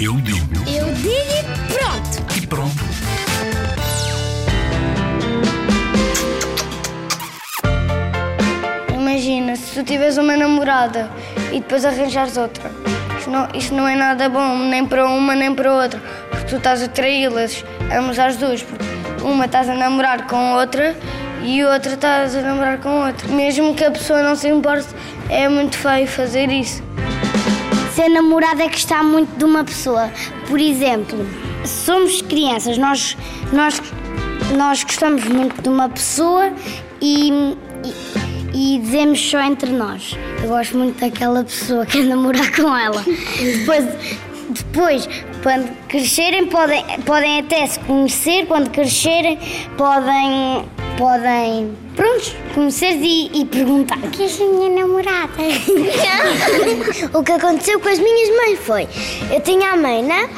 Eu digo Eu digo e pronto. e pronto. Imagina, se tu tiveres uma namorada e depois arranjares outra. Isso não, isso não é nada bom, nem para uma nem para outra. Porque tu estás a traí-las, ambas as duas. Porque uma estás a namorar com outra e outra estás a namorar com outra. Mesmo que a pessoa não se importe, é muito feio fazer isso. Ser namorado é gostar muito de uma pessoa. Por exemplo, somos crianças, nós, nós, nós gostamos muito de uma pessoa e, e, e dizemos só entre nós. Eu gosto muito daquela pessoa, quero namorar com ela. Depois, depois quando crescerem, podem, podem até se conhecer, quando crescerem, podem. Podem. Prontos, conhecer e, e perguntar. Que és a minha namorada? o que aconteceu com as minhas mães foi: eu tinha a mãe, né?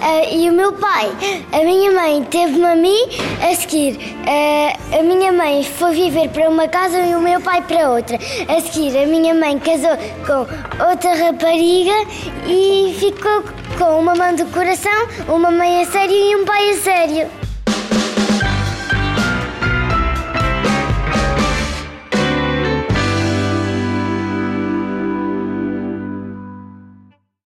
Ah, e o meu pai, a minha mãe teve-me a mim, a seguir, ah, a minha mãe foi viver para uma casa e o meu pai para outra. A seguir, a minha mãe casou com outra rapariga e ficou com uma mãe do coração, uma mãe a sério e um pai a sério.